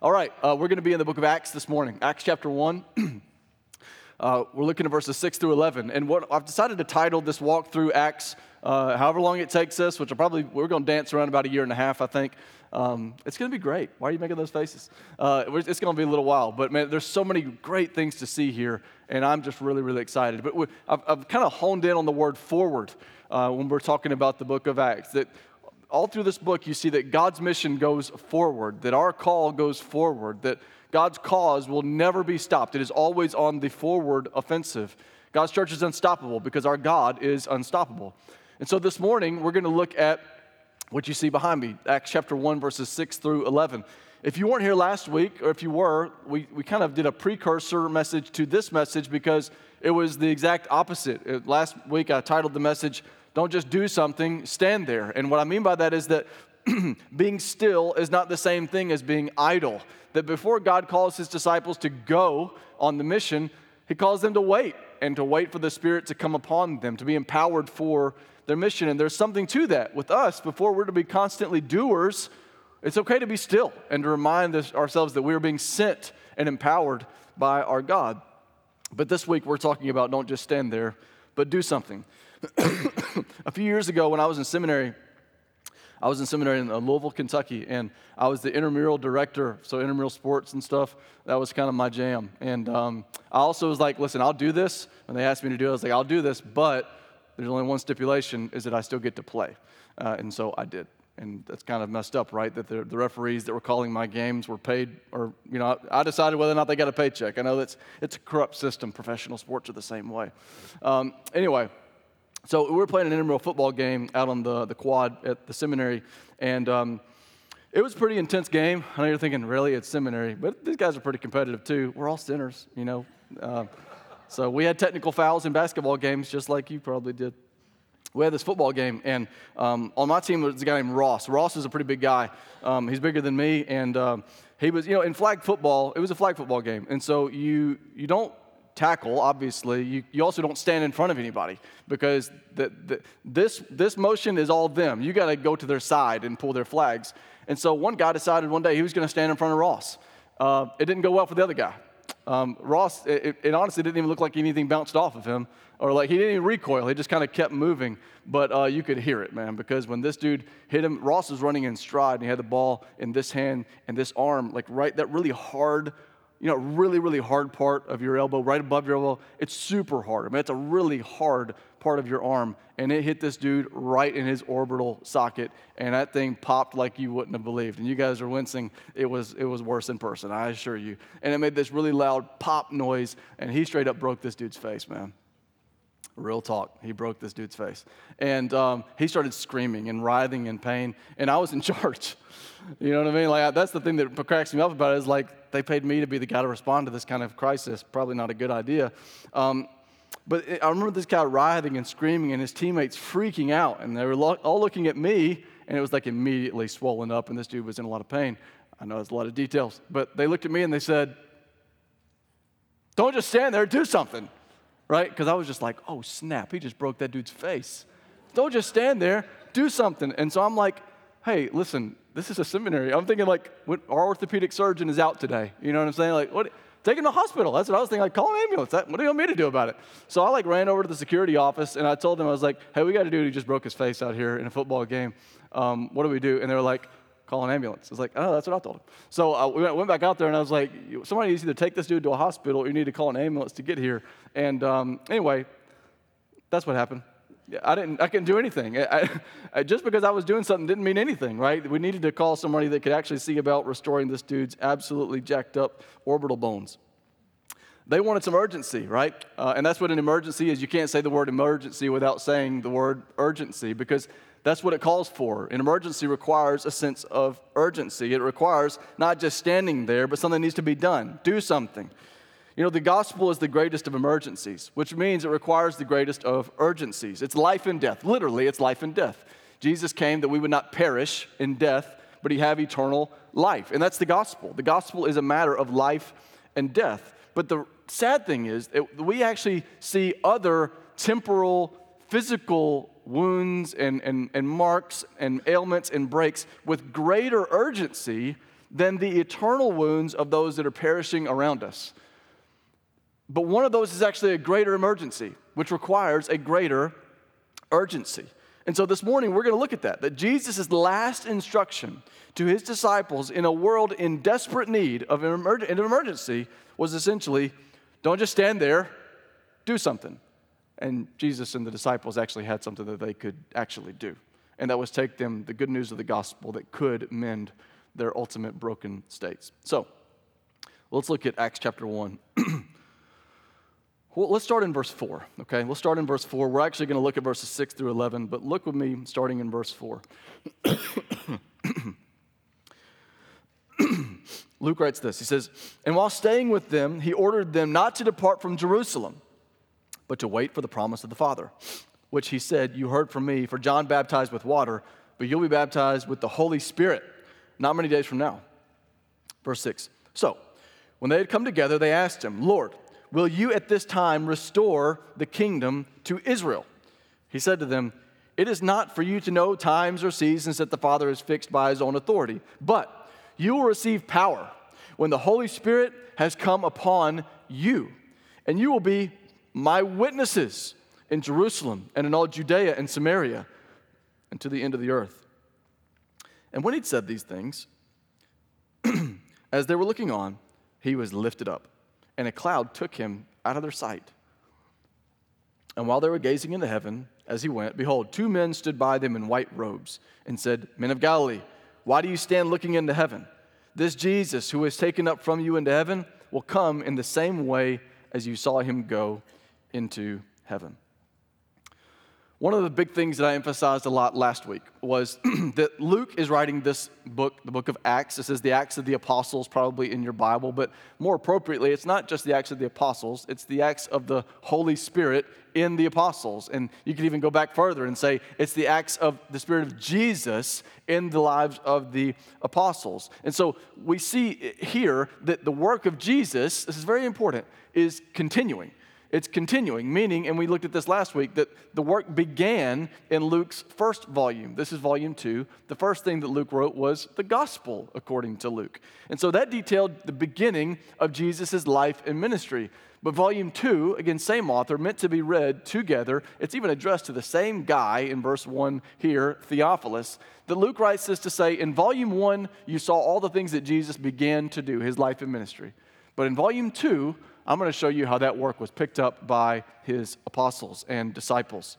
All right, uh, we're going to be in the book of Acts this morning, Acts chapter 1. uh, we're looking at verses 6 through 11. And what I've decided to title this walk through Acts, uh, however long it takes us, which I probably, we're going to dance around about a year and a half, I think. Um, it's going to be great. Why are you making those faces? Uh, it's going to be a little while. But man, there's so many great things to see here. And I'm just really, really excited. But I've, I've kind of honed in on the word forward uh, when we're talking about the book of Acts. That all through this book, you see that God's mission goes forward, that our call goes forward, that God's cause will never be stopped. It is always on the forward offensive. God's church is unstoppable because our God is unstoppable. And so this morning, we're going to look at what you see behind me, Acts chapter 1, verses 6 through 11. If you weren't here last week, or if you were, we, we kind of did a precursor message to this message because it was the exact opposite. Last week, I titled the message, don't just do something, stand there. And what I mean by that is that being still is not the same thing as being idle. That before God calls his disciples to go on the mission, he calls them to wait and to wait for the Spirit to come upon them, to be empowered for their mission. And there's something to that with us. Before we're to be constantly doers, it's okay to be still and to remind ourselves that we are being sent and empowered by our God. But this week we're talking about don't just stand there, but do something. a few years ago, when I was in seminary, I was in seminary in uh, Louisville, Kentucky, and I was the intramural director, so intramural sports and stuff. That was kind of my jam. And um, I also was like, listen, I'll do this. When they asked me to do it, I was like, I'll do this, but there's only one stipulation is that I still get to play. Uh, and so I did. And that's kind of messed up, right? That the, the, referees that were calling my games were paid, or, you know, I, I, decided whether or not they got a paycheck. I know that's, it's a corrupt system. Professional sports are the same way. Um, anyway, so we were playing an intramural football game out on the, the quad at the seminary, and um, it was a pretty intense game. I know you're thinking, really, it's seminary, but these guys are pretty competitive too. We're all sinners, you know. Uh, so we had technical fouls in basketball games, just like you probably did. We had this football game, and um, on my team was a guy named Ross. Ross is a pretty big guy. Um, he's bigger than me, and um, he was, you know, in flag football, it was a flag football game, and so you you don't tackle, obviously, you, you also don't stand in front of anybody because the, the, this, this motion is all them. You got to go to their side and pull their flags. And so one guy decided one day he was going to stand in front of Ross. Uh, it didn't go well for the other guy. Um, Ross, it, it, honestly didn't even look like anything bounced off of him, or like he didn't even recoil. He just kind of kept moving. But uh, you could hear it, man, because when this dude hit him, Ross was running in stride, and he had the ball in this hand and this arm, like right, that really hard you know, really, really hard part of your elbow, right above your elbow. It's super hard. I mean, it's a really hard part of your arm. And it hit this dude right in his orbital socket, and that thing popped like you wouldn't have believed. And you guys are wincing. It was, it was worse in person, I assure you. And it made this really loud pop noise, and he straight up broke this dude's face, man. Real talk. He broke this dude's face. And um, he started screaming and writhing in pain, and I was in charge. You know what I mean? Like, that's the thing that cracks me up about it is like, they paid me to be the guy to respond to this kind of crisis. Probably not a good idea. Um, but it, I remember this guy writhing and screaming, and his teammates freaking out, and they were lo- all looking at me, and it was like immediately swollen up, and this dude was in a lot of pain. I know it's a lot of details, but they looked at me and they said, Don't just stand there, do something right? Because I was just like, oh, snap, he just broke that dude's face. Don't just stand there, do something. And so I'm like, hey, listen, this is a seminary. I'm thinking like, what, our orthopedic surgeon is out today. You know what I'm saying? Like, what? Take him to hospital. That's what I was thinking. Like, call an ambulance. That, what do you want me to do about it? So I like ran over to the security office and I told them, I was like, hey, we got a dude who just broke his face out here in a football game. Um, what do we do? And they were like, call an ambulance. It's like, oh, that's what I told him. So uh, we went, went, back out there and I was like, somebody needs to either take this dude to a hospital or you need to call an ambulance to get here. And um, anyway, that's what happened. I didn't. I couldn't do anything. I, I, just because I was doing something didn't mean anything, right? We needed to call somebody that could actually see about restoring this dude's absolutely jacked up orbital bones. They wanted some urgency, right? Uh, and that's what an emergency is. You can't say the word emergency without saying the word urgency because that's what it calls for. An emergency requires a sense of urgency. It requires not just standing there, but something needs to be done. Do something. You know, the gospel is the greatest of emergencies, which means it requires the greatest of urgencies. It's life and death. Literally, it's life and death. Jesus came that we would not perish in death, but he have eternal life. And that's the gospel. The gospel is a matter of life and death. But the sad thing is that we actually see other temporal, physical wounds and, and, and marks and ailments and breaks with greater urgency than the eternal wounds of those that are perishing around us. But one of those is actually a greater emergency, which requires a greater urgency. And so this morning we're going to look at that, that Jesus' last instruction to his disciples in a world in desperate need of an, emerg- an emergency was essentially don't just stand there, do something. And Jesus and the disciples actually had something that they could actually do. And that was take them the good news of the gospel that could mend their ultimate broken states. So let's look at Acts chapter 1. well, let's start in verse 4, okay? We'll start in verse 4. We're actually going to look at verses 6 through 11, but look with me starting in verse 4. Luke writes this He says, And while staying with them, he ordered them not to depart from Jerusalem, but to wait for the promise of the Father, which he said, You heard from me, for John baptized with water, but you'll be baptized with the Holy Spirit not many days from now. Verse 6. So, when they had come together, they asked him, Lord, will you at this time restore the kingdom to Israel? He said to them, It is not for you to know times or seasons that the Father has fixed by his own authority, but you will receive power when the Holy Spirit has come upon you, and you will be my witnesses in Jerusalem and in all Judea and Samaria and to the end of the earth. And when he'd said these things, as they were looking on, he was lifted up, and a cloud took him out of their sight. And while they were gazing into heaven as he went, behold, two men stood by them in white robes and said, Men of Galilee, why do you stand looking into heaven? This Jesus, who was taken up from you into heaven, will come in the same way as you saw him go into heaven. One of the big things that I emphasized a lot last week was that Luke is writing this book, the book of Acts. This is the Acts of the Apostles, probably in your Bible, but more appropriately, it's not just the Acts of the Apostles, it's the Acts of the Holy Spirit in the Apostles. And you could even go back further and say it's the Acts of the Spirit of Jesus in the lives of the Apostles. And so we see here that the work of Jesus, this is very important, is continuing. It's continuing, meaning, and we looked at this last week, that the work began in Luke's first volume. This is volume two. The first thing that Luke wrote was the gospel, according to Luke. And so that detailed the beginning of Jesus' life and ministry. But volume two, again, same author, meant to be read together. It's even addressed to the same guy in verse one here, Theophilus. That Luke writes this to say, in volume one, you saw all the things that Jesus began to do, his life and ministry. But in volume two, I'm going to show you how that work was picked up by his apostles and disciples.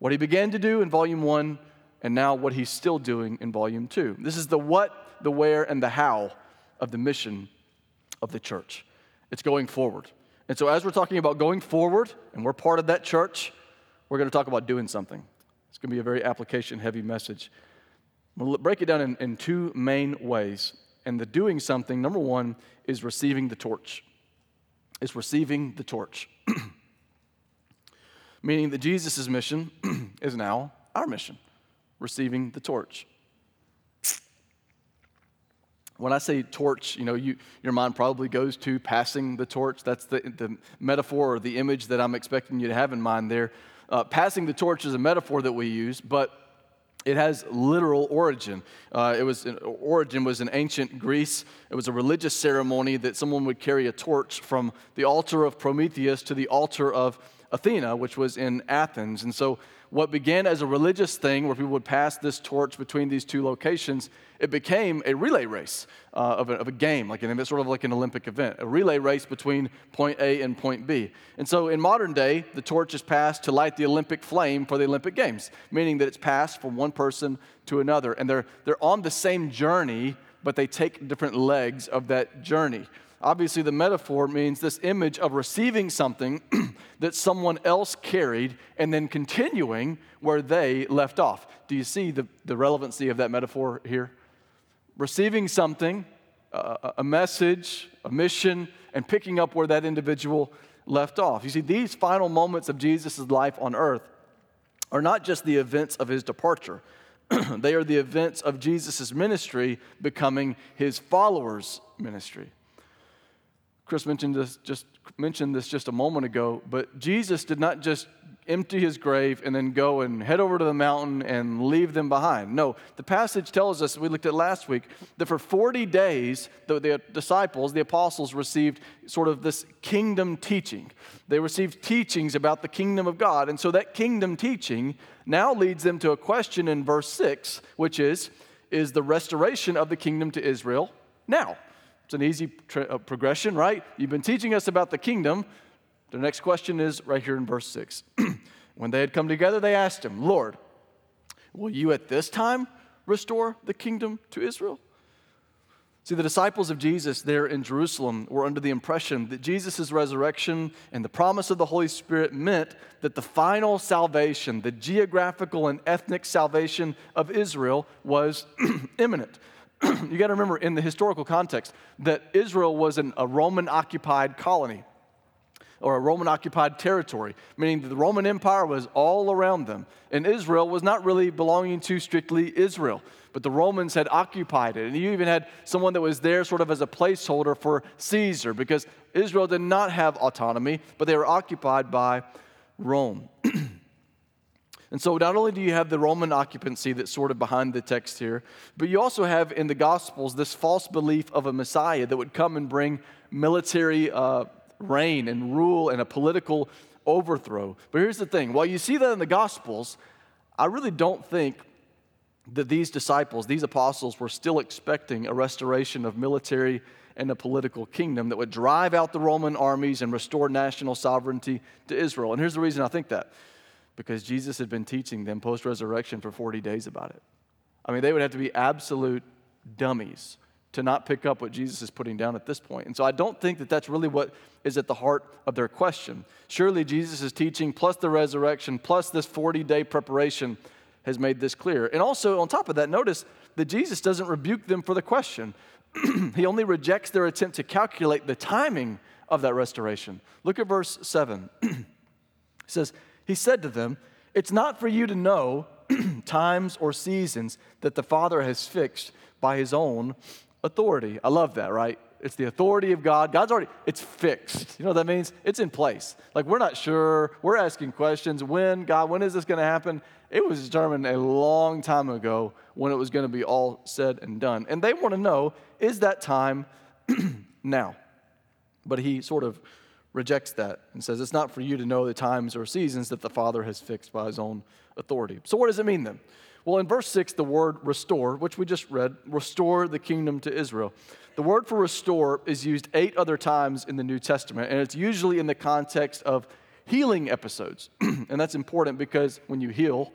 What he began to do in volume one, and now what he's still doing in volume two. This is the what, the where, and the how of the mission of the church. It's going forward. And so, as we're talking about going forward, and we're part of that church, we're going to talk about doing something. It's going to be a very application heavy message. We'll break it down in, in two main ways. And the doing something, number one, is receiving the torch is receiving the torch. Meaning that Jesus' mission is now our mission, receiving the torch. When I say torch, you know, you, your mind probably goes to passing the torch. That's the, the metaphor or the image that I'm expecting you to have in mind there. Uh, passing the torch is a metaphor that we use, but it has literal origin. Uh, it was origin was in ancient Greece. It was a religious ceremony that someone would carry a torch from the altar of Prometheus to the altar of Athena, which was in Athens. And so what began as a religious thing where people would pass this torch between these two locations, it became a relay race uh, of, a, of, a, game, like an, sort of like an Olympic event, a relay race between point A and point B. And so in modern day, the torch is passed to light the Olympic flame for the Olympic Games, meaning that it's passed from one person to another. And they're, they're on the same journey, but they take different legs of that journey. Obviously, the metaphor means this image of receiving something that someone else carried and then continuing where they left off. Do you see the, the relevancy of that metaphor here? Receiving something, uh, a message, a mission, and picking up where that individual left off. You see, these final moments of Jesus' life on earth are not just the events of his departure. they are the events of Jesus' ministry becoming his followers' ministry. Chris mentioned this just mentioned this just a moment ago, but Jesus did not just empty his grave and then go and head over to the mountain and leave them behind. No, the passage tells us, we looked at last week, that for 40 days, the, the disciples, the apostles, received sort of this kingdom teaching. They received teachings about the kingdom of God. And so that kingdom teaching now leads them to a question in verse 6, which is, is the restoration of the kingdom to Israel now? It's an easy tra- uh, progression, right? You've been teaching us about the kingdom. The next question is right here in verse 6. when they had come together, they asked him, Lord, will you at this time restore the kingdom to Israel? See, the disciples of Jesus there in Jerusalem were under the impression that Jesus' resurrection and the promise of the Holy Spirit meant that the final salvation, the geographical and ethnic salvation of Israel, was imminent. you got to remember in the historical context that Israel was an, a Roman occupied colony or a Roman occupied territory, meaning that the Roman Empire was all around them. And Israel was not really belonging to strictly Israel, but the Romans had occupied it. And you even had someone that was there sort of as a placeholder for Caesar, because Israel did not have autonomy, but they were occupied by Rome. And so, not only do you have the Roman occupancy that's sort of behind the text here, but you also have in the Gospels this false belief of a Messiah that would come and bring military uh, reign and rule and a political overthrow. But here's the thing while you see that in the Gospels, I really don't think that these disciples, these apostles, were still expecting a restoration of military and a political kingdom that would drive out the Roman armies and restore national sovereignty to Israel. And here's the reason I think that because Jesus had been teaching them post resurrection for 40 days about it. I mean, they would have to be absolute dummies to not pick up what Jesus is putting down at this point. And so I don't think that that's really what is at the heart of their question. Surely Jesus' is teaching, plus the resurrection, plus this 40 day preparation, has made this clear. And also, on top of that, notice that Jesus doesn't rebuke them for the question, he only rejects their attempt to calculate the timing of that restoration. Look at verse 7. he says, He said to them, It's not for you to know times or seasons that the Father has fixed by his own authority. I love that, right? It's the authority of God. God's already, it's fixed. You know what that means? It's in place. Like we're not sure. We're asking questions. When, God, when is this going to happen? It was determined a long time ago when it was going to be all said and done. And they want to know is that time now? But he sort of rejects that and says it's not for you to know the times or seasons that the Father has fixed by his own authority. So, what does it mean then? Well, in verse 6, the word restore, which we just read, restore the kingdom to Israel. The word for restore is used eight other times in the New Testament, and it's usually in the context of healing episodes. and that's important because when you heal,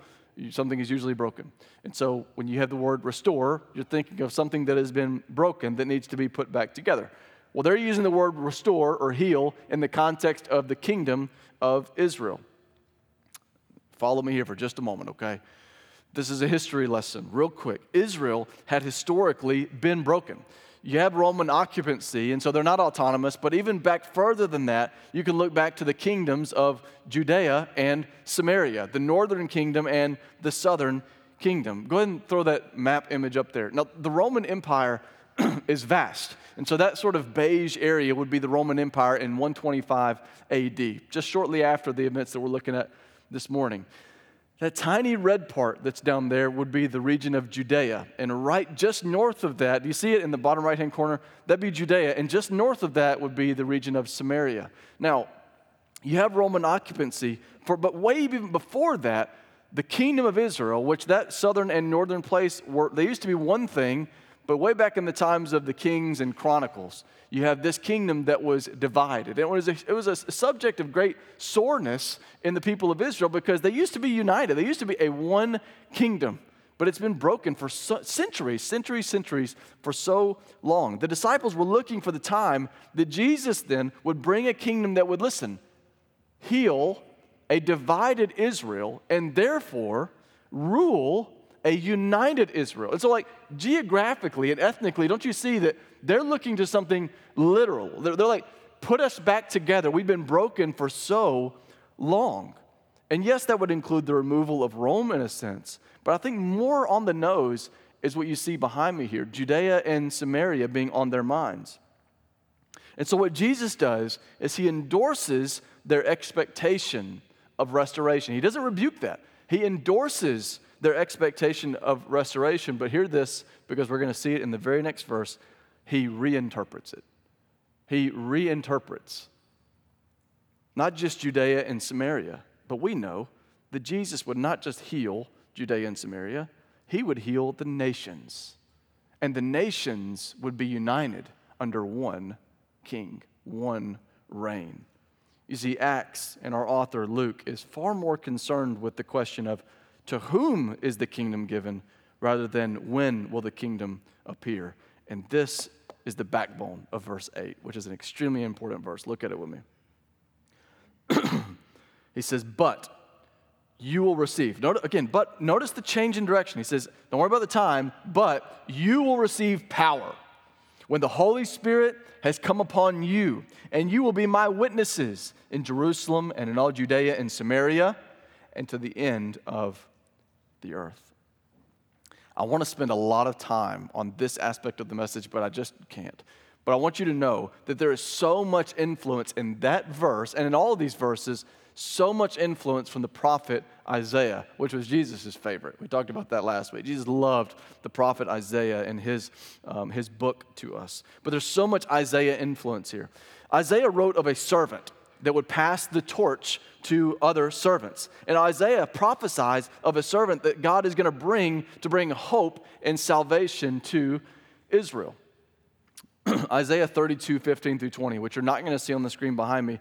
something is usually broken. And so when you have the word restore, you're thinking of something that has been broken that needs to be put back together. Well, they're using the word restore or heal in the context of the kingdom of Israel. Follow me here for just a moment, okay? This is a history lesson, real quick. Israel had historically been broken. You have Roman occupancy, and so they're not autonomous, but even back further than that, you can look back to the kingdoms of Judea and Samaria, the northern kingdom and the southern kingdom. Go ahead and throw that map image up there. Now, the Roman Empire is vast, and so that sort of beige area would be the Roman Empire in 125 AD, just shortly after the events that we're looking at this morning. That tiny red part that's down there would be the region of Judea. And right just north of that, do you see it in the bottom right hand corner? That'd be Judea. And just north of that would be the region of Samaria. Now, you have Roman occupancy, for, but way even before that, the kingdom of Israel, which that southern and northern place were, they used to be one thing, but way back in the times of the kings and chronicles, you have this kingdom that was divided. It was, a, it was a subject of great soreness in the people of Israel because they used to be united. They used to be a one kingdom, but it's been broken for so, centuries, centuries, centuries, for so long. The disciples were looking for the time that Jesus then would bring a kingdom that would, listen, heal a divided Israel and therefore rule a united Israel. And so, like, geographically and ethnically, don't you see that they're looking to something literal? They're, they're like, put us back together. We've been broken for so long. And yes, that would include the removal of Rome in a sense, but I think more on the nose is what you see behind me here Judea and Samaria being on their minds. And so, what Jesus does is he endorses their expectation of restoration. He doesn't rebuke that, he endorses their expectation of restoration. But hear this, because we're going to see it in the very next verse. He reinterprets it. He reinterprets not just Judea and Samaria, but we know that Jesus would not just heal Judea and Samaria, he would heal the nations. And the nations would be united under one king, one reign. You see, Acts and our author Luke is far more concerned with the question of to whom is the kingdom given rather than when will the kingdom appear. And this is the backbone of verse 8, which is an extremely important verse. Look at it with me. he says, But you will receive. Notice, again, but notice the change in direction. He says, Don't worry about the time, but you will receive power when the Holy Spirit has come upon you, and you will be my witnesses in Jerusalem and in all Judea and Samaria and to the end of the earth. I want to spend a lot of time on this aspect of the message, but I just can't. But I want you to know that there is so much influence in that verse and in all of these verses, so much influence from the prophet Isaiah, which was Jesus' favorite. We talked about that last week. Jesus loved the prophet Isaiah and his, um, his book to us. But there's so much Isaiah influence here. Isaiah wrote of a servant that would pass the torch to other servants. And Isaiah prophesies of a servant that God is going to bring to bring hope and salvation to Israel. Isaiah 32, 15 through 20, which you're not going to see on the screen behind me.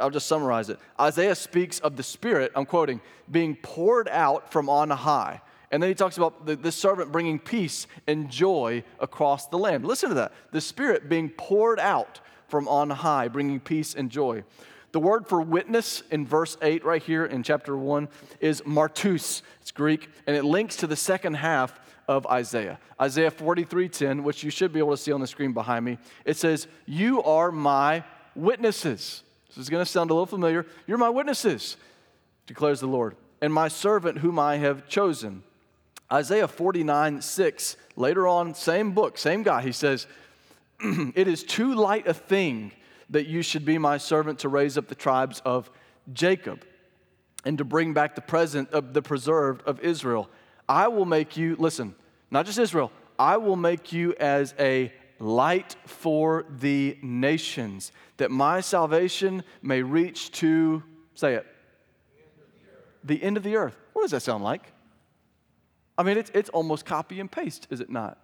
I'll just summarize it. Isaiah speaks of the Spirit, I'm quoting, being poured out from on high. And then he talks about the, this servant bringing peace and joy across the land. Listen to that. The Spirit being poured out from on high, bringing peace and joy. The word for witness in verse 8, right here in chapter 1, is martus. It's Greek, and it links to the second half of Isaiah. Isaiah 43:10, which you should be able to see on the screen behind me. It says, "You are my witnesses." This is going to sound a little familiar. You're my witnesses, declares the Lord, and my servant whom I have chosen. Isaiah 49, 6, later on, same book, same guy, he says, It is too light a thing that you should be my servant to raise up the tribes of Jacob and to bring back the present of the preserved of Israel. I will make you, listen, not just Israel, I will make you as a light for the nations, that my salvation may reach to, say it, the end of the earth. What does that sound like? I mean, it's, it's almost copy and paste, is it not?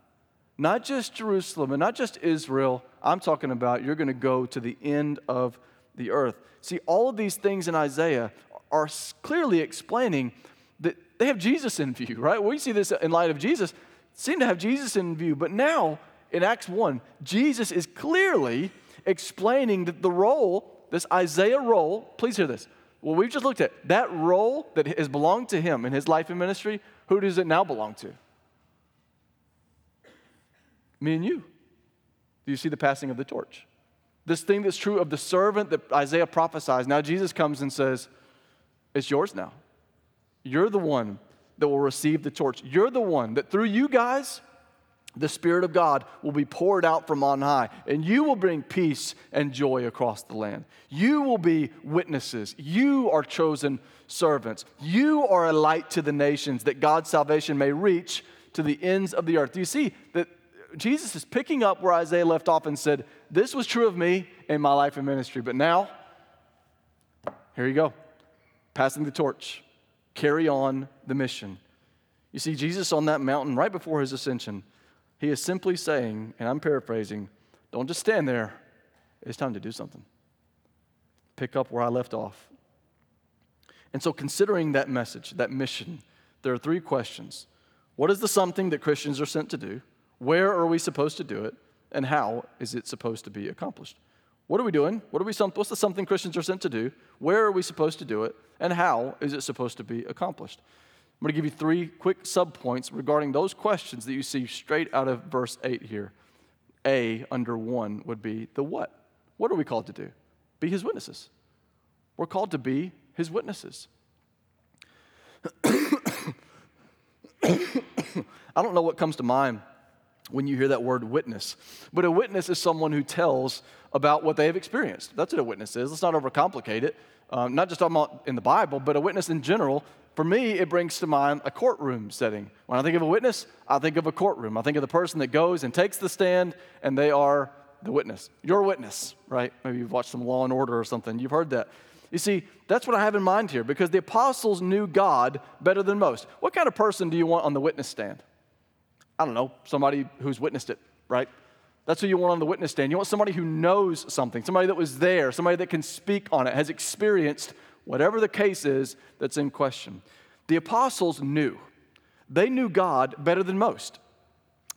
Not just Jerusalem and not just Israel. I'm talking about you're going to go to the end of the earth. See, all of these things in Isaiah are clearly explaining that they have Jesus in view, right? We see this in light of Jesus, seem to have Jesus in view. But now, in Acts 1, Jesus is clearly explaining that the role, this Isaiah role, please hear this. Well, we've just looked at that role that has belonged to him in his life and ministry. Who does it now belong to? Me and you. Do you see the passing of the torch? This thing that's true of the servant that Isaiah prophesies. Now Jesus comes and says, It's yours now. You're the one that will receive the torch. You're the one that through you guys, the Spirit of God will be poured out from on high, and you will bring peace and joy across the land. You will be witnesses. You are chosen servants. You are a light to the nations that God's salvation may reach to the ends of the earth. Do you see that Jesus is picking up where Isaiah left off and said, This was true of me in my life and ministry, but now, here you go, passing the torch carry on the mission. You see, Jesus on that mountain right before his ascension, he is simply saying, and I'm paraphrasing, don't just stand there. It's time to do something. Pick up where I left off. And so, considering that message, that mission, there are three questions. What is the something that Christians are sent to do? Where are we supposed to do it? And how is it supposed to be accomplished? What are we doing? What are we, what's the something Christians are sent to do? Where are we supposed to do it? And how is it supposed to be accomplished? I'm going to give you three quick subpoints regarding those questions that you see straight out of verse 8 here. A, under one, would be the what. What are we called to do? Be his witnesses. We're called to be his witnesses. I don't know what comes to mind when you hear that word witness. But a witness is someone who tells about what they have experienced. That's what a witness is. Let's not overcomplicate it. Um, not just talking about in the Bible, but a witness in general. For me, it brings to mind a courtroom setting. When I think of a witness, I think of a courtroom. I think of the person that goes and takes the stand, and they are the witness. Your witness, right? Maybe you've watched some Law and Order or something. You've heard that. You see, that's what I have in mind here because the apostles knew God better than most. What kind of person do you want on the witness stand? I don't know, somebody who's witnessed it, right? That's who you want on the witness stand. You want somebody who knows something, somebody that was there, somebody that can speak on it, has experienced whatever the case is that's in question. The apostles knew. They knew God better than most.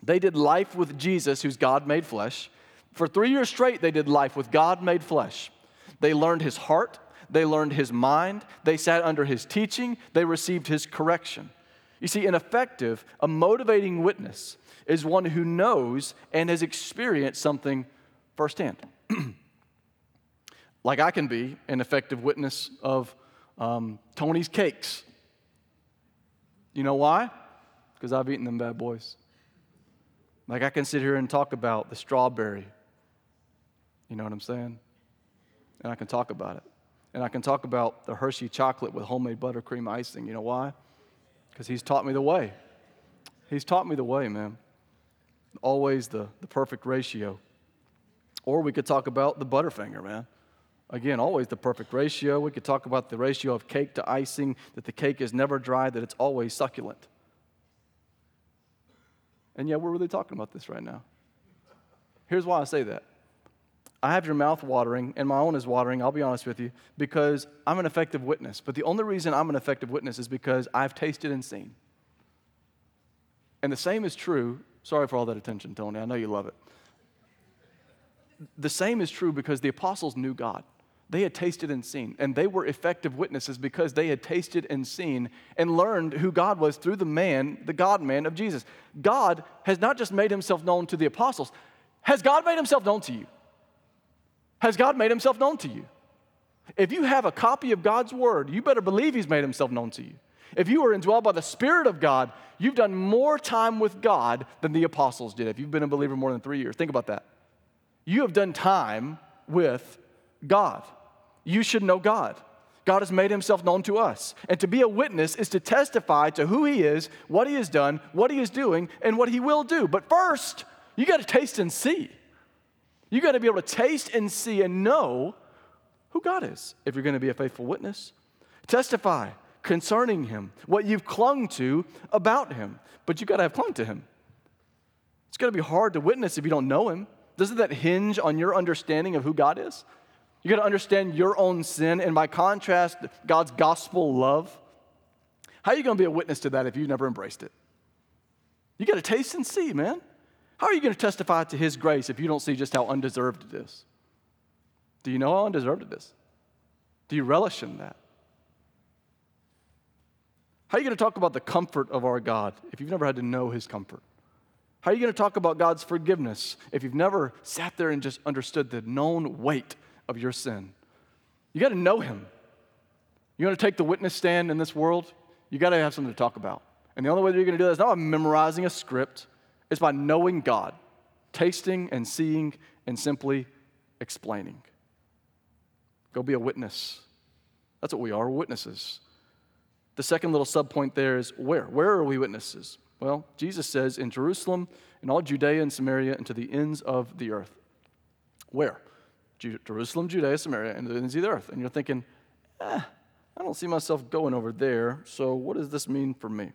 They did life with Jesus, who's God made flesh. For three years straight, they did life with God made flesh. They learned his heart, they learned his mind, they sat under his teaching, they received his correction. You see, an effective, a motivating witness is one who knows and has experienced something firsthand. like I can be an effective witness of um, Tony's cakes. You know why? Because I've eaten them bad boys. Like I can sit here and talk about the strawberry. You know what I'm saying? And I can talk about it. And I can talk about the Hershey chocolate with homemade buttercream icing. You know why? Because He's taught me the way. He's taught me the way, man. Always the, the perfect ratio. Or we could talk about the Butterfinger, man. Again, always the perfect ratio. We could talk about the ratio of cake to icing, that the cake is never dry, that it's always succulent. And yeah, we're really talking about this right now. Here's why I say that I have your mouth watering, and my own is watering, I'll be honest with you, because I'm an effective witness. But the only reason I'm an effective witness is because I've tasted and seen. And the same is true. Sorry for all that attention, Tony. I know you love it. The same is true because the apostles knew God. They had tasted and seen, and they were effective witnesses because they had tasted and seen and learned who God was through the man, the God man of Jesus. God has not just made himself known to the apostles, has God made himself known to you? Has God made himself known to you? If you have a copy of God's word, you better believe he's made himself known to you. If you are indwelled by the Spirit of God, you've done more time with God than the apostles did. If you've been a believer more than three years, think about that. You have done time with God. You should know God. God has made himself known to us. And to be a witness is to testify to who he is, what he has done, what he is doing, and what he will do. But first, you got to taste and see. You got to be able to taste and see and know who God is if you're going to be a faithful witness. Testify concerning Him, what you've clung to about Him, but you got to have clung to Him. It's going to be hard to witness if you don't know Him. Doesn't that hinge on your understanding of who God is? You got to understand your own sin, and by contrast, God's gospel love. How are you going to be a witness to that if you've never embraced it? You got to taste and see, man. How are you going to testify to His grace if you don't see just how undeserved it is? Do you know how undeserved it is? Do you relish in that? How are you going to talk about the comfort of our God if you've never had to know His comfort? How are you going to talk about God's forgiveness if you've never sat there and just understood the known weight of your sin? You got to know Him. You want to take the witness stand in this world? You got to have something to talk about. And the only way that you're going to do that is not by memorizing a script it's by knowing God, tasting and seeing and simply explaining. Go be a witness. That's what we are, witnesses. The second little subpoint there is where? Where are we witnesses? Well, Jesus says in Jerusalem, in all Judea and Samaria, and to the ends of the earth. Where? Jerusalem, Judea, Samaria, and the ends of the earth. And you're thinking, eh, I don't see myself going over there, so what does this mean for me?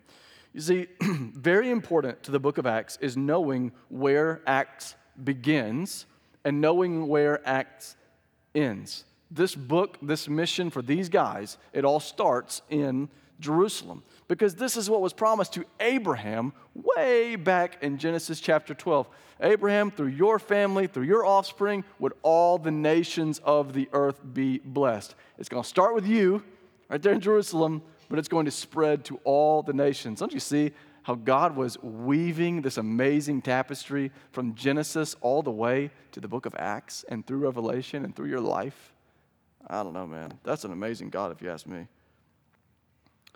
You see, very important to the book of Acts is knowing where Acts begins and knowing where Acts ends. This book, this mission for these guys, it all starts in Jerusalem because this is what was promised to Abraham way back in Genesis chapter 12. Abraham, through your family, through your offspring, would all the nations of the earth be blessed. It's going to start with you right there in Jerusalem, but it's going to spread to all the nations. Don't you see how God was weaving this amazing tapestry from Genesis all the way to the book of Acts and through Revelation and through your life? I don't know, man. That's an amazing God, if you ask me.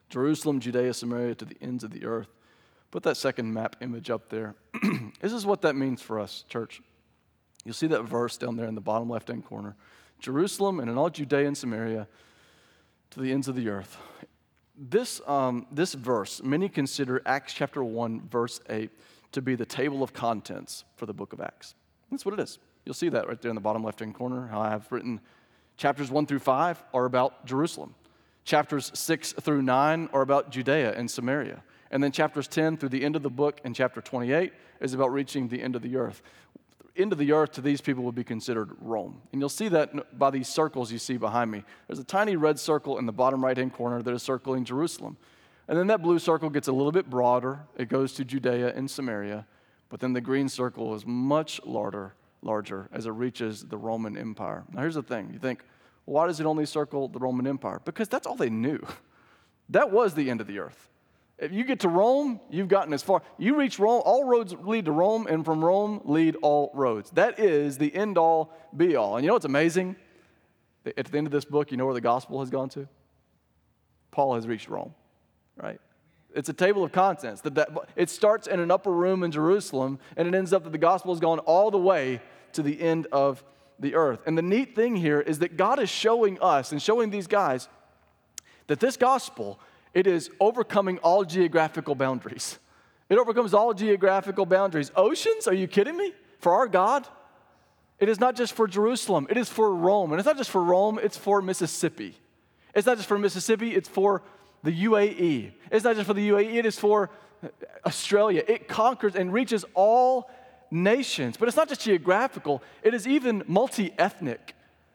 Jerusalem, Judea, Samaria, to the ends of the earth. Put that second map image up there. this is what that means for us, church. You'll see that verse down there in the bottom left hand corner Jerusalem and in all Judea and Samaria to the ends of the earth. This, um, this verse, many consider Acts chapter 1, verse 8, to be the table of contents for the book of Acts. That's what it is. You'll see that right there in the bottom left hand corner, how I have written chapters 1 through 5 are about Jerusalem. Chapters 6 through 9 are about Judea and Samaria. And then chapters 10 through the end of the book and chapter 28 is about reaching the end of the earth. End of the earth to these people would be considered Rome. And you'll see that by these circles you see behind me. There's a tiny red circle in the bottom right hand corner that is circling Jerusalem. And then that blue circle gets a little bit broader. It goes to Judea and Samaria. But then the green circle is much larger, larger as it reaches the Roman Empire. Now, here's the thing you think, why does it only circle the Roman Empire? Because that's all they knew. That was the end of the earth. If you get to Rome, you've gotten as far. You reach Rome, all roads lead to Rome, and from Rome lead all roads. That is the end all be all. And you know what's amazing? At the end of this book, you know where the gospel has gone to? Paul has reached Rome, right? It's a table of contents. That, it starts in an upper room in Jerusalem, and it ends up that the gospel has gone all the way to the end of the earth. And the neat thing here is that God is showing us and showing these guys that this gospel it is overcoming all geographical boundaries. It overcomes all geographical boundaries. Oceans? Are you kidding me? For our God? It is not just for Jerusalem, it is for Rome. And it's not just for Rome, it's for Mississippi. It's not just for Mississippi, it's for the UAE. It's not just for the UAE, it is for Australia. It conquers and reaches all nations. But it's not just geographical, it is even multi ethnic.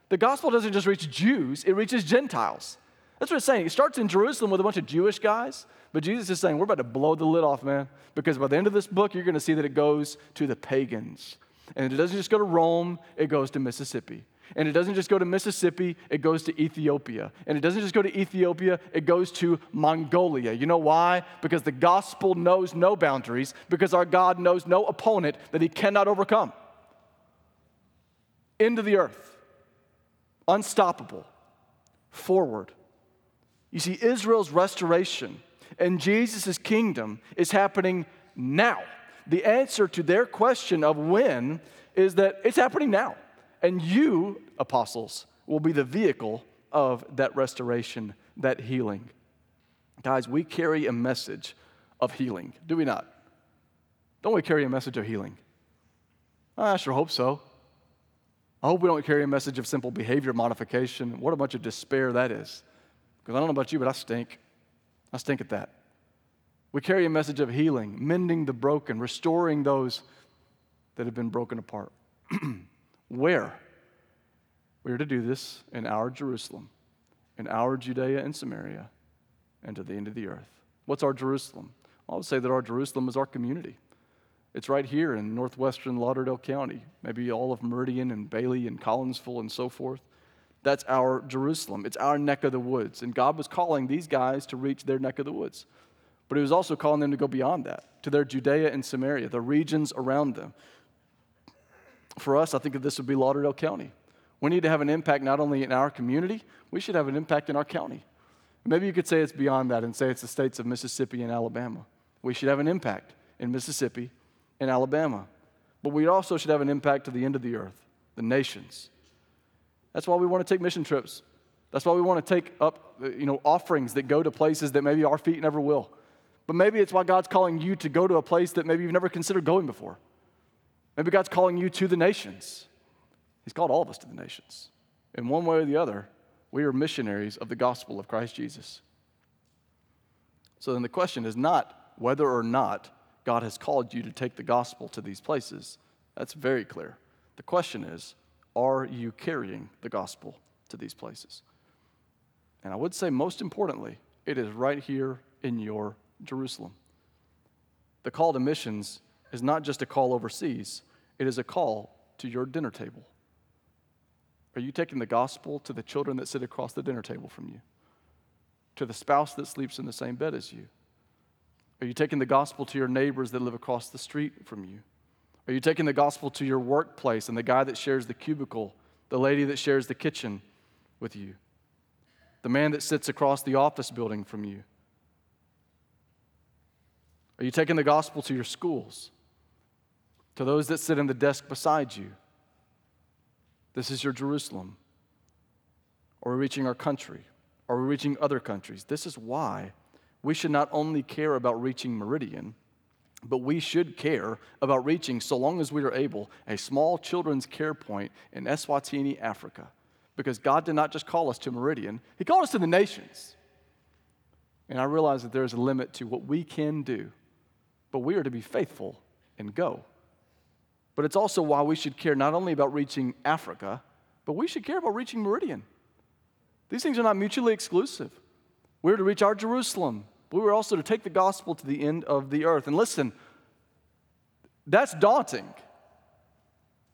The gospel doesn't just reach Jews, it reaches Gentiles. That's what it's saying. It starts in Jerusalem with a bunch of Jewish guys, but Jesus is saying, we're about to blow the lid off, man, because by the end of this book, you're going to see that it goes to the pagans. And it doesn't just go to Rome, it goes to Mississippi. And it doesn't just go to Mississippi, it goes to Ethiopia. And it doesn't just go to Ethiopia, it goes to Mongolia. You know why? Because the gospel knows no boundaries, because our God knows no opponent that he cannot overcome. Into the earth, unstoppable, forward. You see, Israel's restoration and Jesus' kingdom is happening now. The answer to their question of when is that it's happening now. And you, apostles, will be the vehicle of that restoration, that healing. Guys, we carry a message of healing, do we not? Don't we carry a message of healing? I sure hope so. I hope we don't carry a message of simple behavior modification. What a bunch of despair that is. Because I don't know about you, but I stink. I stink at that. We carry a message of healing, mending the broken, restoring those that have been broken apart. Where? We are to do this in our Jerusalem, in our Judea and Samaria, and to the end of the earth. What's our Jerusalem? I would say that our Jerusalem is our community. It's right here in northwestern Lauderdale County, maybe all of Meridian and Bailey and Collinsville and so forth. That's our Jerusalem. It's our neck of the woods. And God was calling these guys to reach their neck of the woods. But He was also calling them to go beyond that, to their Judea and Samaria, the regions around them. For us, I think that this would be Lauderdale County. We need to have an impact not only in our community, we should have an impact in our county. Maybe you could say it's beyond that and say it's the states of Mississippi and Alabama. We should have an impact in Mississippi and Alabama. But we also should have an impact to the end of the earth, the nations. That's why we want to take mission trips. That's why we want to take up you know, offerings that go to places that maybe our feet never will. But maybe it's why God's calling you to go to a place that maybe you've never considered going before. Maybe God's calling you to the nations. He's called all of us to the nations. In one way or the other, we are missionaries of the gospel of Christ Jesus. So then the question is not whether or not God has called you to take the gospel to these places. That's very clear. The question is, are you carrying the gospel to these places? And I would say, most importantly, it is right here in your Jerusalem. The call to missions is not just a call overseas, it is a call to your dinner table. Are you taking the gospel to the children that sit across the dinner table from you? To the spouse that sleeps in the same bed as you? Are you taking the gospel to your neighbors that live across the street from you? Are you taking the gospel to your workplace and the guy that shares the cubicle, the lady that shares the kitchen with you, the man that sits across the office building from you? Are you taking the gospel to your schools? To those that sit in the desk beside you, this is your Jerusalem. Are we reaching our country? Are we reaching other countries? This is why we should not only care about reaching Meridian, but we should care about reaching, so long as we are able, a small children's care point in Eswatini, Africa. Because God did not just call us to Meridian, He called us to the nations. And I realize that there is a limit to what we can do, but we are to be faithful and go. But it's also why we should care not only about reaching Africa, but we should care about reaching Meridian. These things are not mutually exclusive. We're to reach our Jerusalem, but we were also to take the gospel to the end of the earth. And listen, that's daunting.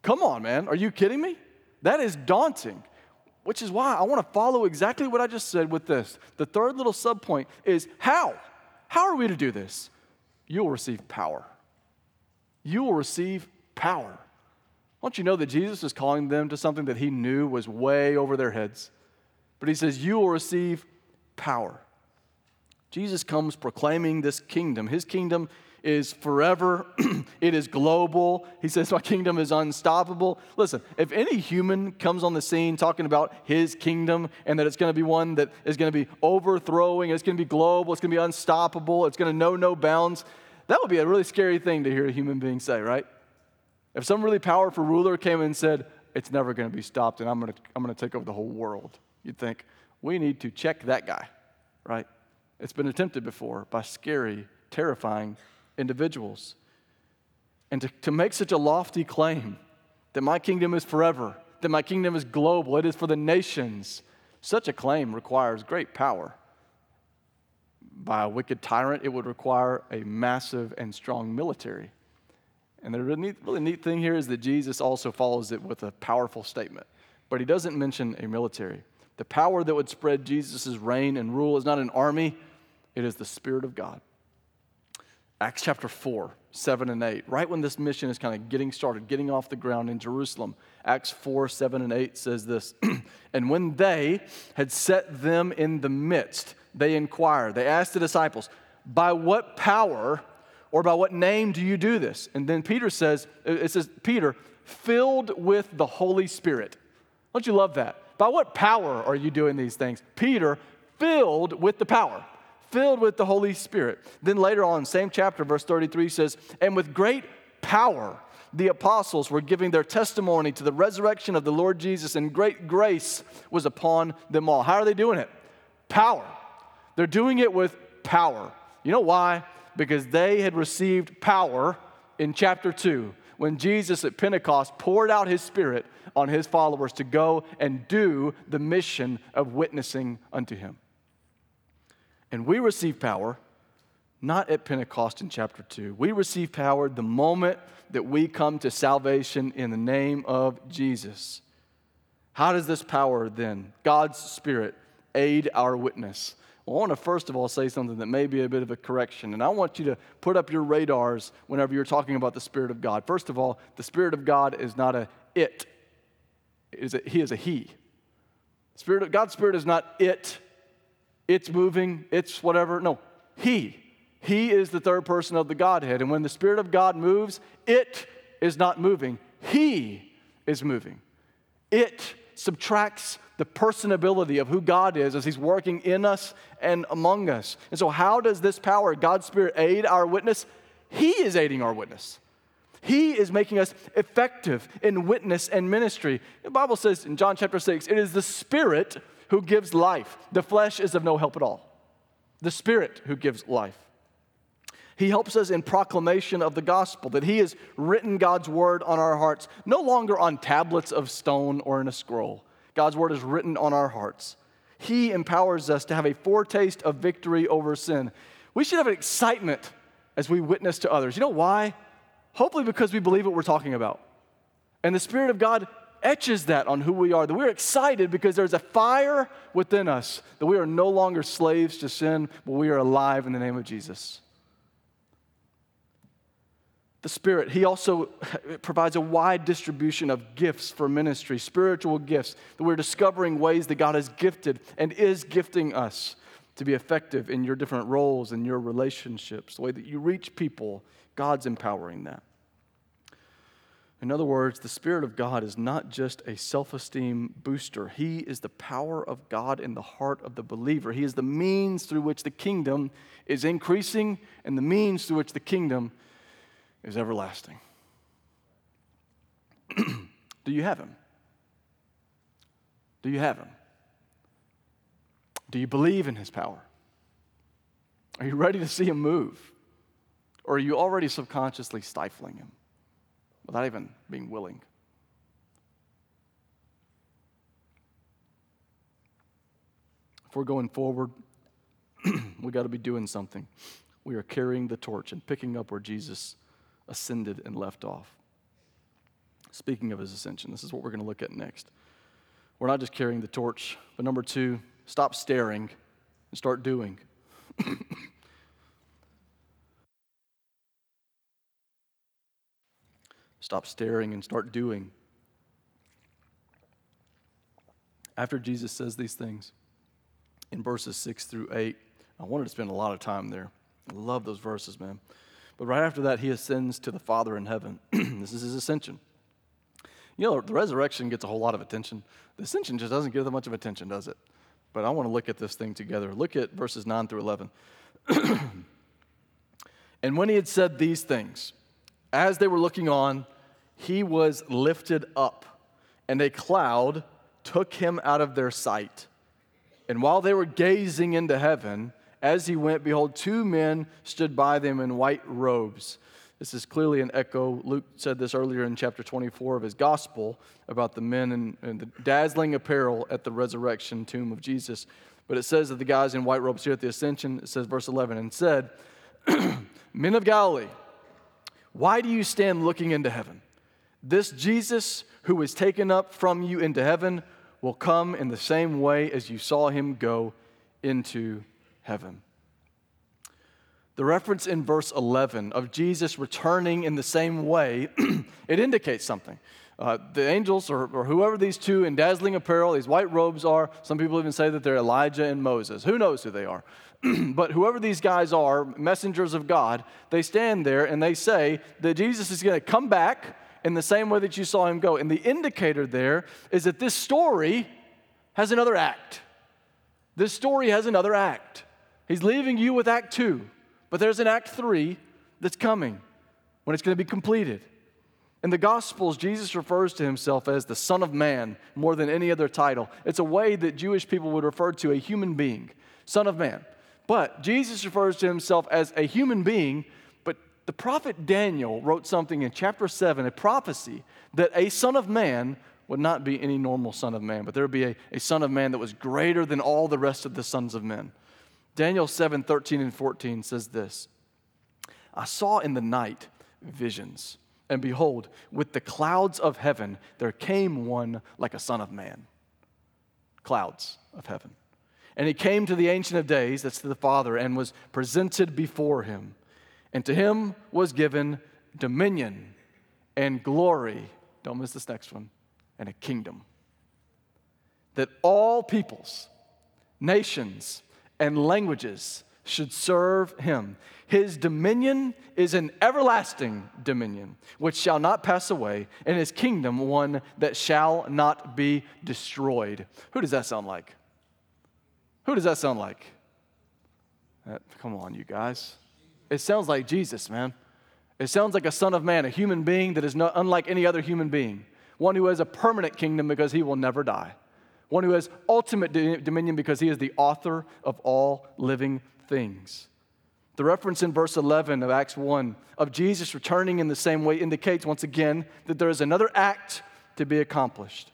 Come on, man. Are you kidding me? That is daunting, which is why I want to follow exactly what I just said with this. The third little subpoint is how? How are we to do this? You will receive power. You will receive power. Don't you know that Jesus is calling them to something that he knew was way over their heads? But he says, You will receive power. Jesus comes proclaiming this kingdom. His kingdom is forever, it is global. He says, My kingdom is unstoppable. Listen, if any human comes on the scene talking about his kingdom and that it's going to be one that is going to be overthrowing, it's going to be global, it's going to be unstoppable, it's going to know no bounds, that would be a really scary thing to hear a human being say, right? If some really powerful ruler came and said, It's never going to be stopped and I'm going to, I'm going to take over the whole world, you'd think, We need to check that guy, right? It's been attempted before by scary, terrifying individuals. And to, to make such a lofty claim that my kingdom is forever, that my kingdom is global, it is for the nations, such a claim requires great power. By a wicked tyrant, it would require a massive and strong military. And the really neat, really neat thing here is that Jesus also follows it with a powerful statement, but he doesn't mention a military. The power that would spread Jesus' reign and rule is not an army, it is the Spirit of God. Acts chapter 4, 7 and 8, right when this mission is kind of getting started, getting off the ground in Jerusalem. Acts 4, 7 and 8 says this And when they had set them in the midst, they inquired, they asked the disciples, By what power or by what name do you do this? And then Peter says, It says, Peter, filled with the Holy Spirit. Don't you love that? By what power are you doing these things? Peter, filled with the power filled with the Holy Spirit. Then later on, same chapter, verse 33 says, And with great power, the apostles were giving their testimony to the resurrection of the Lord Jesus, and great grace was upon them all. How are they doing it? Power. They're doing it with power. You know why? Because they had received power in chapter 2 when Jesus at Pentecost poured out his Spirit on his followers to go and do the mission of witnessing unto him. And we receive power not at Pentecost in chapter 2. We receive power the moment that we come to salvation in the name of Jesus. How does this power then, God's Spirit, aid our witness? Well, I want to first of all say something that may be a bit of a correction, and I want you to put up your radars whenever you're talking about the Spirit of God. First of all, the Spirit of God is not a it, it is a, He is a He. Spirit of, God's Spirit is not it, it's moving, it's whatever. No, He. He is the third person of the Godhead. And when the Spirit of God moves, it is not moving, He is moving. It subtracts the personability of who God is as He's working in us and among us. And so, how does this power, God's Spirit, aid our witness? He is aiding our witness. He is making us effective in witness and ministry. The Bible says in John chapter 6, it is the Spirit who gives life. The flesh is of no help at all. The Spirit who gives life. He helps us in proclamation of the gospel, that He has written God's word on our hearts, no longer on tablets of stone or in a scroll. God's word is written on our hearts. He empowers us to have a foretaste of victory over sin. We should have an excitement as we witness to others. You know why? Hopefully, because we believe what we're talking about. And the Spirit of God etches that on who we are, that we're excited because there's a fire within us, that we are no longer slaves to sin, but we are alive in the name of Jesus. The Spirit, He also provides a wide distribution of gifts for ministry, spiritual gifts, that we're discovering ways that God has gifted and is gifting us to be effective in your different roles and your relationships, the way that you reach people, God's empowering that. In other words, the Spirit of God is not just a self esteem booster. He is the power of God in the heart of the believer. He is the means through which the kingdom is increasing and the means through which the kingdom is everlasting. Do you have Him? Do you have Him? Do you believe in His power? Are you ready to see Him move? Or are you already subconsciously stifling Him? Without even being willing. If we're going forward, we got to be doing something. We are carrying the torch and picking up where Jesus ascended and left off. Speaking of his ascension, this is what we're going to look at next. We're not just carrying the torch, but number two, stop staring and start doing. Stop staring and start doing. After Jesus says these things in verses 6 through 8, I wanted to spend a lot of time there. I love those verses, man. But right after that, he ascends to the Father in heaven. this is his ascension. You know, the resurrection gets a whole lot of attention. The ascension just doesn't get that much of attention, does it? But I want to look at this thing together. Look at verses 9 through 11. and when he had said these things, as they were looking on, he was lifted up, and a cloud took him out of their sight. And while they were gazing into heaven, as he went, behold, two men stood by them in white robes. This is clearly an echo. Luke said this earlier in chapter 24 of his gospel about the men in, in the dazzling apparel at the resurrection tomb of Jesus. But it says that the guys in white robes here at the ascension, it says, verse 11, and said, Men of Galilee, why do you stand looking into heaven? This Jesus who was taken up from you into heaven will come in the same way as you saw him go into heaven. The reference in verse 11 of Jesus returning in the same way, it indicates something. Uh, the angels, or, or, whoever these two in dazzling apparel, these white robes are, some people even say that they're Elijah and Moses. Who knows who they are? but whoever these guys are, messengers of God, they stand there and they say that Jesus is going to come back in the same way that you saw him go. And the indicator there is that this story has another act. This story has another act. He's leaving you with act two, but there's an act three that's coming when it's going to be completed. In the Gospels, Jesus refers to himself as the Son of Man more than any other title. It's a way that Jewish people would refer to a human being, Son of Man. But Jesus refers to himself as a human being the prophet Daniel wrote something in chapter 7, a prophecy that a son of man would not be any normal son of man, but there would be a, a son of man that was greater than all the rest of the sons of men. Daniel 7 13 and 14 says this I saw in the night visions, and behold, with the clouds of heaven there came one like a son of man. Clouds of heaven. And he came to the Ancient of Days, that's to the Father, and was presented before him. And to him was given dominion and glory. Don't miss this next one. And a kingdom. That all peoples, nations, and languages should serve him. His dominion is an everlasting dominion, which shall not pass away, and his kingdom one that shall not be destroyed. Who does that sound like? Who does that sound like? Uh, come on, you guys. It sounds like Jesus, man. It sounds like a son of man, a human being that is not unlike any other human being, one who has a permanent kingdom because he will never die, one who has ultimate dominion because he is the author of all living things. The reference in verse 11 of Acts 1 of Jesus returning in the same way indicates once again that there is another act to be accomplished.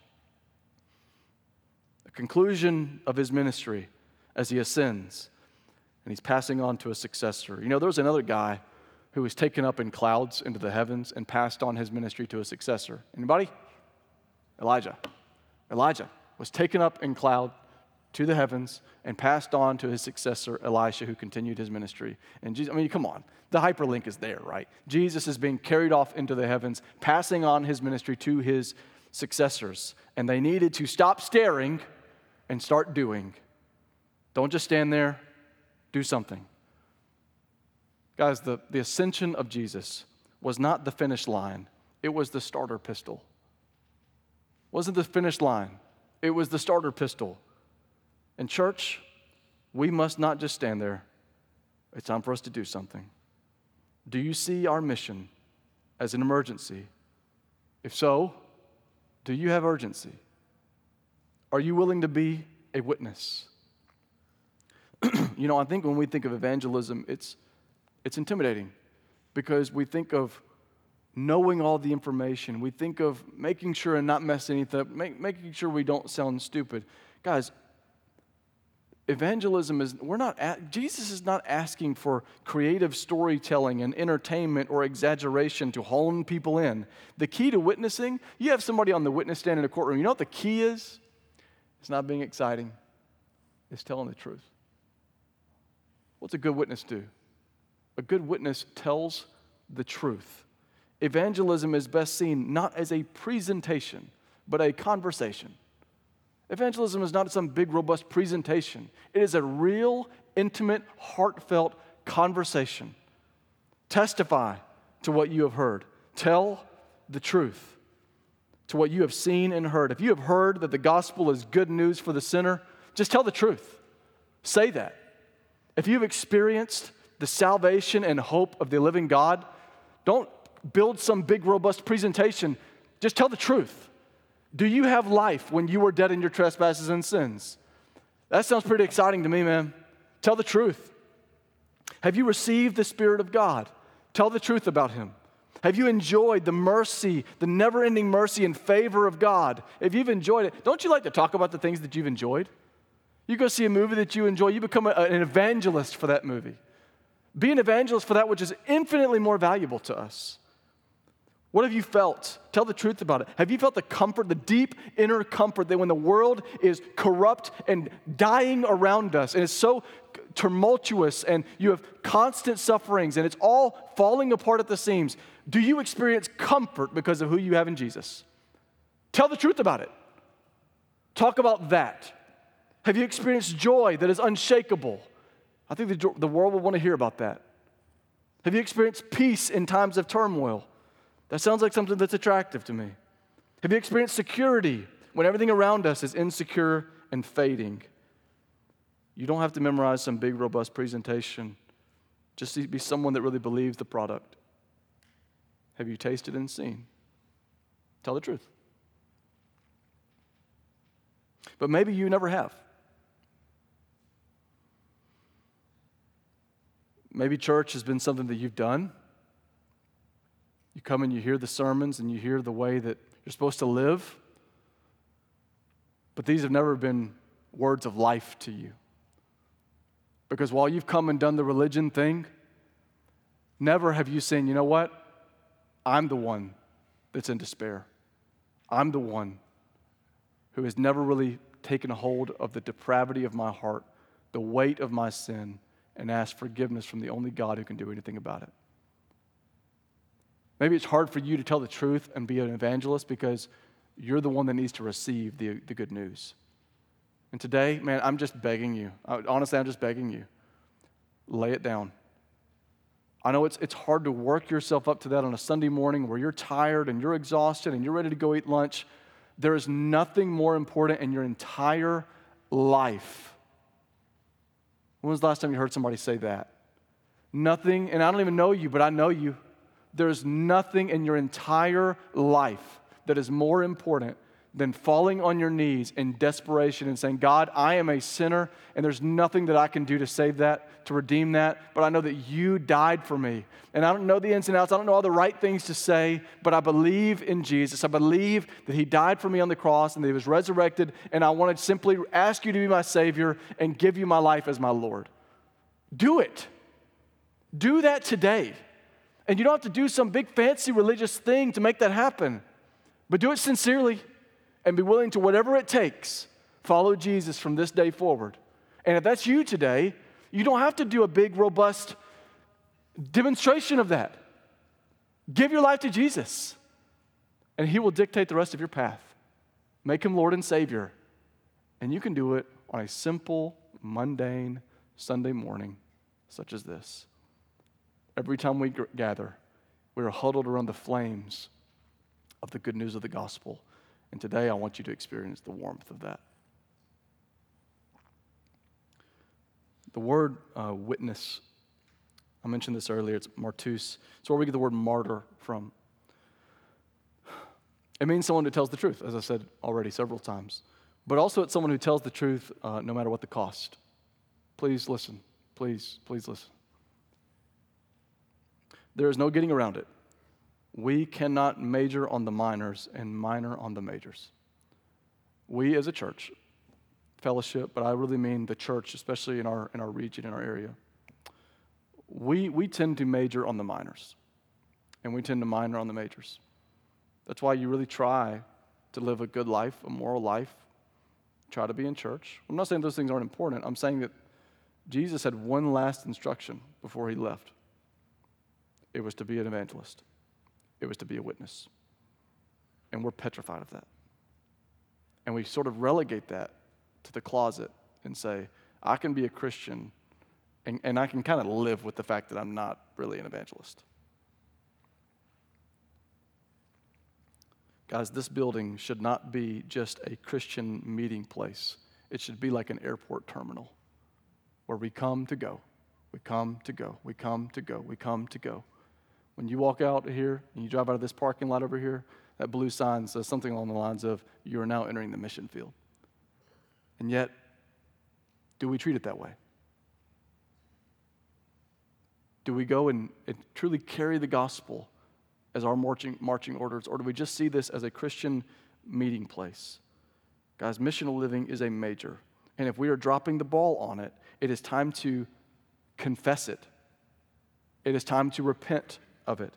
The conclusion of his ministry as he ascends and he's passing on to a successor. You know, there was another guy who was taken up in clouds into the heavens and passed on his ministry to a successor. Anybody? Elijah. Elijah was taken up in cloud to the heavens and passed on to his successor, Elisha, who continued his ministry. And Jesus, I mean, come on, the hyperlink is there, right? Jesus is being carried off into the heavens, passing on his ministry to his successors. And they needed to stop staring and start doing. Don't just stand there, do something. Guys, the, the ascension of Jesus was not the finish line, it was the starter pistol. wasn't the finish line. It was the starter pistol. And church, we must not just stand there. It's time for us to do something. Do you see our mission as an emergency? If so, do you have urgency? Are you willing to be a witness? you know, I think when we think of evangelism, it's, it's intimidating because we think of knowing all the information. We think of making sure and not messing anything up, make, making sure we don't sound stupid. Guys, evangelism is, we're not, Jesus is not asking for creative storytelling and entertainment or exaggeration to hone people in. The key to witnessing, you have somebody on the witness stand in a courtroom, you know what the key is? It's not being exciting, it's telling the truth. What's a good witness do? A good witness tells the truth. Evangelism is best seen not as a presentation, but a conversation. Evangelism is not some big, robust presentation, it is a real, intimate, heartfelt conversation. Testify to what you have heard, tell the truth to what you have seen and heard. If you have heard that the gospel is good news for the sinner, just tell the truth. Say that. If you've experienced the salvation and hope of the living God, don't build some big, robust presentation. Just tell the truth. Do you have life when you were dead in your trespasses and sins? That sounds pretty exciting to me, man. Tell the truth. Have you received the Spirit of God? Tell the truth about Him. Have you enjoyed the mercy, the never ending mercy and favor of God? If you've enjoyed it, don't you like to talk about the things that you've enjoyed? You go see a movie that you enjoy, you become a, an evangelist for that movie. Be an evangelist for that which is infinitely more valuable to us. What have you felt? Tell the truth about it. Have you felt the comfort, the deep inner comfort that when the world is corrupt and dying around us and it's so tumultuous and you have constant sufferings and it's all falling apart at the seams, do you experience comfort because of who you have in Jesus? Tell the truth about it. Talk about that. Have you experienced joy that is unshakable? I think the, the world will want to hear about that. Have you experienced peace in times of turmoil? That sounds like something that's attractive to me. Have you experienced security when everything around us is insecure and fading? You don't have to memorize some big, robust presentation. Just be someone that really believes the product. Have you tasted and seen? Tell the truth. But maybe you never have. Maybe church has been something that you've done you come and you hear the sermons and you hear the way that you're supposed to live. But these have never been words of life to you. Because while you've come and done the religion thing, never have you seen, you know what? I'm the one that's in despair. I'm the one who has never really taken hold of the depravity of my heart, the weight of my sin, and ask forgiveness from the only God who can do anything about it. Maybe it's hard for you to tell the truth and be an evangelist because you're the one that needs to receive the, the good news. And today, man, I'm just begging you. Honestly, I'm just begging you. Lay it down. I know it's, it's hard to work yourself up to that on a Sunday morning where you're tired and you're exhausted and you're ready to go eat lunch. There is nothing more important in your entire life. When was the last time you heard somebody say that? Nothing, and I don't even know you, but I know you. There's nothing in your entire life that is more important than falling on your knees in desperation and saying, God, I am a sinner, and there's nothing that I can do to save that, to redeem that, but I know that you died for me. And I don't know the ins and outs, I don't know all the right things to say, but I believe in Jesus. I believe that He died for me on the cross and that He was resurrected, and I want to simply ask you to be my Savior and give you my life as my Lord. Do it. Do that today. And you don't have to do some big fancy religious thing to make that happen, but do it sincerely and be willing to, whatever it takes, follow Jesus from this day forward. And if that's you today, you don't have to do a big, robust demonstration of that. Give your life to Jesus, and He will dictate the rest of your path. Make Him Lord and Savior. And you can do it on a simple, mundane Sunday morning, such as this. Every time we gather, we are huddled around the flames of the good news of the gospel. And today I want you to experience the warmth of that. The word uh, witness, I mentioned this earlier, it's martus. It's where we get the word martyr from. It means someone who tells the truth, as I said already several times. But also, it's someone who tells the truth uh, no matter what the cost. Please listen. Please, please listen. There is no getting around it. We cannot major on the minors and minor on the majors. We as a church, fellowship, but I really mean the church, especially in our, in our region, in our area, we, we tend to major on the minors and we tend to minor on the majors. That's why you really try to live a good life, a moral life, try to be in church. I'm not saying those things aren't important. I'm saying that Jesus had one last instruction before he left it was to be an evangelist, it was to be a witness. And we're petrified of that. And we sort of relegate that to the closet and say, I can be a Christian and, and I can kind of live with the fact that I'm not really an evangelist. Guys, this building should not be just a Christian meeting place. It should be like an airport terminal where we come to go. We come to go. We come to go. We come to go. When you walk out here and you drive out of this parking lot over here, that blue sign says something along the lines of, You are now entering the mission field. And yet, do we treat it that way? Do we go and, and truly carry the gospel as our marching, marching orders, or do we just see this as a Christian meeting place? Guys, missional living is a major. And if we are dropping the ball on it, it is time to confess it. It is time to repent of it.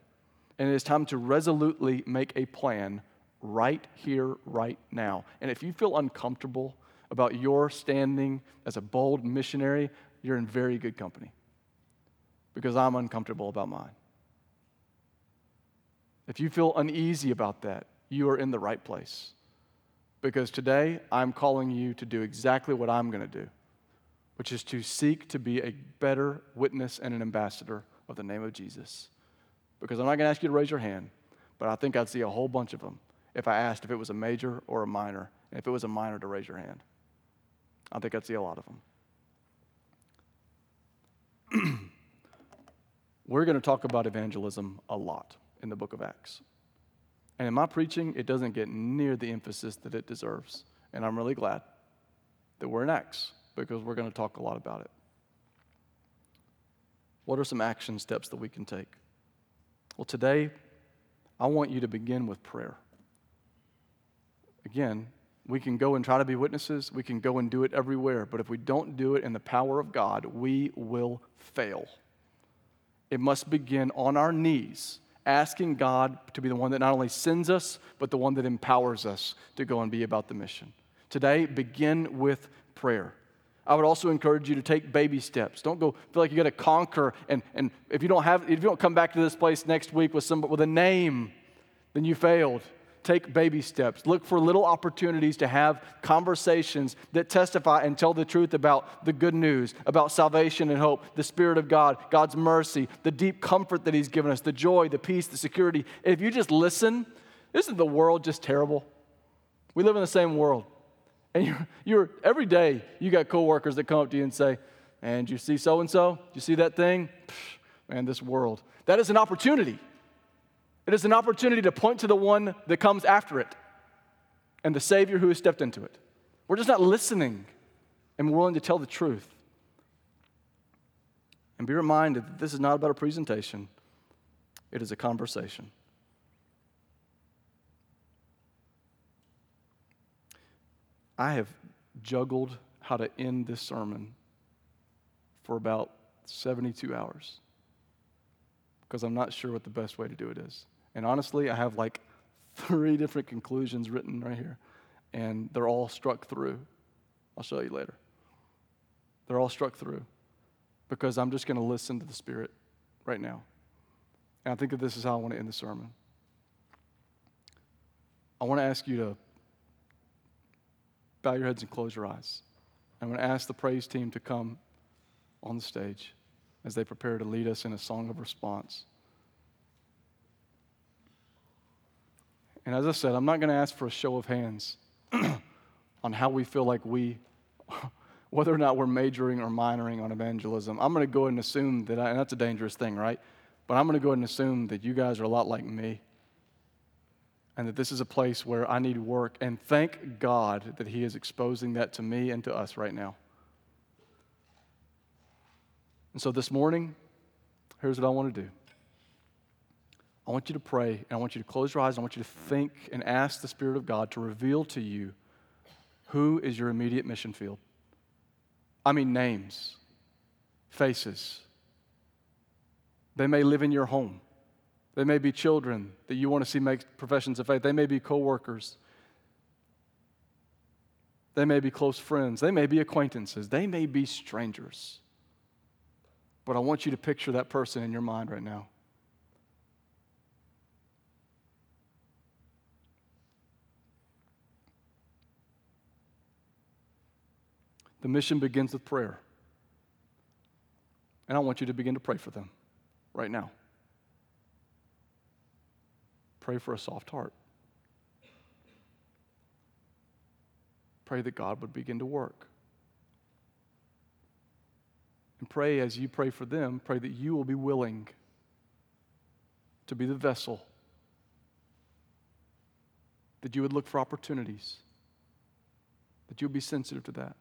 And it is time to resolutely make a plan right here, right now. And if you feel uncomfortable about your standing as a bold missionary, you're in very good company because I'm uncomfortable about mine. If you feel uneasy about that, you are in the right place. Because today, I'm calling you to do exactly what I'm going to do, which is to seek to be a better witness and an ambassador of the name of Jesus. Because I'm not going to ask you to raise your hand, but I think I'd see a whole bunch of them if I asked if it was a major or a minor, and if it was a minor to raise your hand. I think I'd see a lot of them. We're going to talk about evangelism a lot in the book of Acts. And in my preaching, it doesn't get near the emphasis that it deserves. And I'm really glad that we're in Acts because we're going to talk a lot about it. What are some action steps that we can take? Well, today, I want you to begin with prayer. Again, we can go and try to be witnesses, we can go and do it everywhere, but if we don't do it in the power of God, we will fail. It must begin on our knees asking God to be the one that not only sends us, but the one that empowers us to go and be about the mission. Today, begin with prayer. I would also encourage you to take baby steps. Don't go feel like you got to conquer. And, and if you don't have, if you don't come back to this place next week with some with a name, then you failed take baby steps. Look for little opportunities to have conversations that testify and tell the truth about the good news, about salvation and hope, the Spirit of God, God's mercy, the deep comfort that He's given us, the joy, the peace, the security. If you just listen, isn't the world just terrible? We live in the same world. And you're, you're every day you got coworkers that come up to you and say, and you see so and so? You see that thing? Man, this world. That is an opportunity. It is an opportunity to point to the one that comes after it and the Savior who has stepped into it. We're just not listening and we're willing to tell the truth. And be reminded that this is not about a presentation, it is a conversation. I have juggled how to end this sermon for about 72 hours because I'm not sure what the best way to do it is. And honestly, I have like three different conclusions written right here, and they're all struck through. I'll show you later. They're all struck through because I'm just going to listen to the Spirit right now. And I think that this is how I want to end the sermon. I want to ask you to bow your heads and close your eyes. I'm going to ask the praise team to come on the stage as they prepare to lead us in a song of response. And as I said, I'm not going to ask for a show of hands on how we feel like we, whether or not we're majoring or minoring on evangelism. I'm going to go ahead and assume that, I, and that's a dangerous thing, right? But I'm going to go ahead and assume that you guys are a lot like me and that this is a place where I need work. And thank God that He is exposing that to me and to us right now. And so this morning, here's what I want to do. I want you to pray, and I want you to close your eyes, and I want you to think and ask the Spirit of God to reveal to you who is your immediate mission field. I mean, names, faces. They may live in your home. They may be children that you want to see make professions of faith. They may be coworkers. They may be close friends. They may be acquaintances. They may be strangers. But I want you to picture that person in your mind right now. The mission begins with prayer. And I want you to begin to pray for them right now. Pray for a soft heart. Pray that God would begin to work. And pray as you pray for them, pray that you will be willing to be the vessel, that you would look for opportunities, that you would be sensitive to that.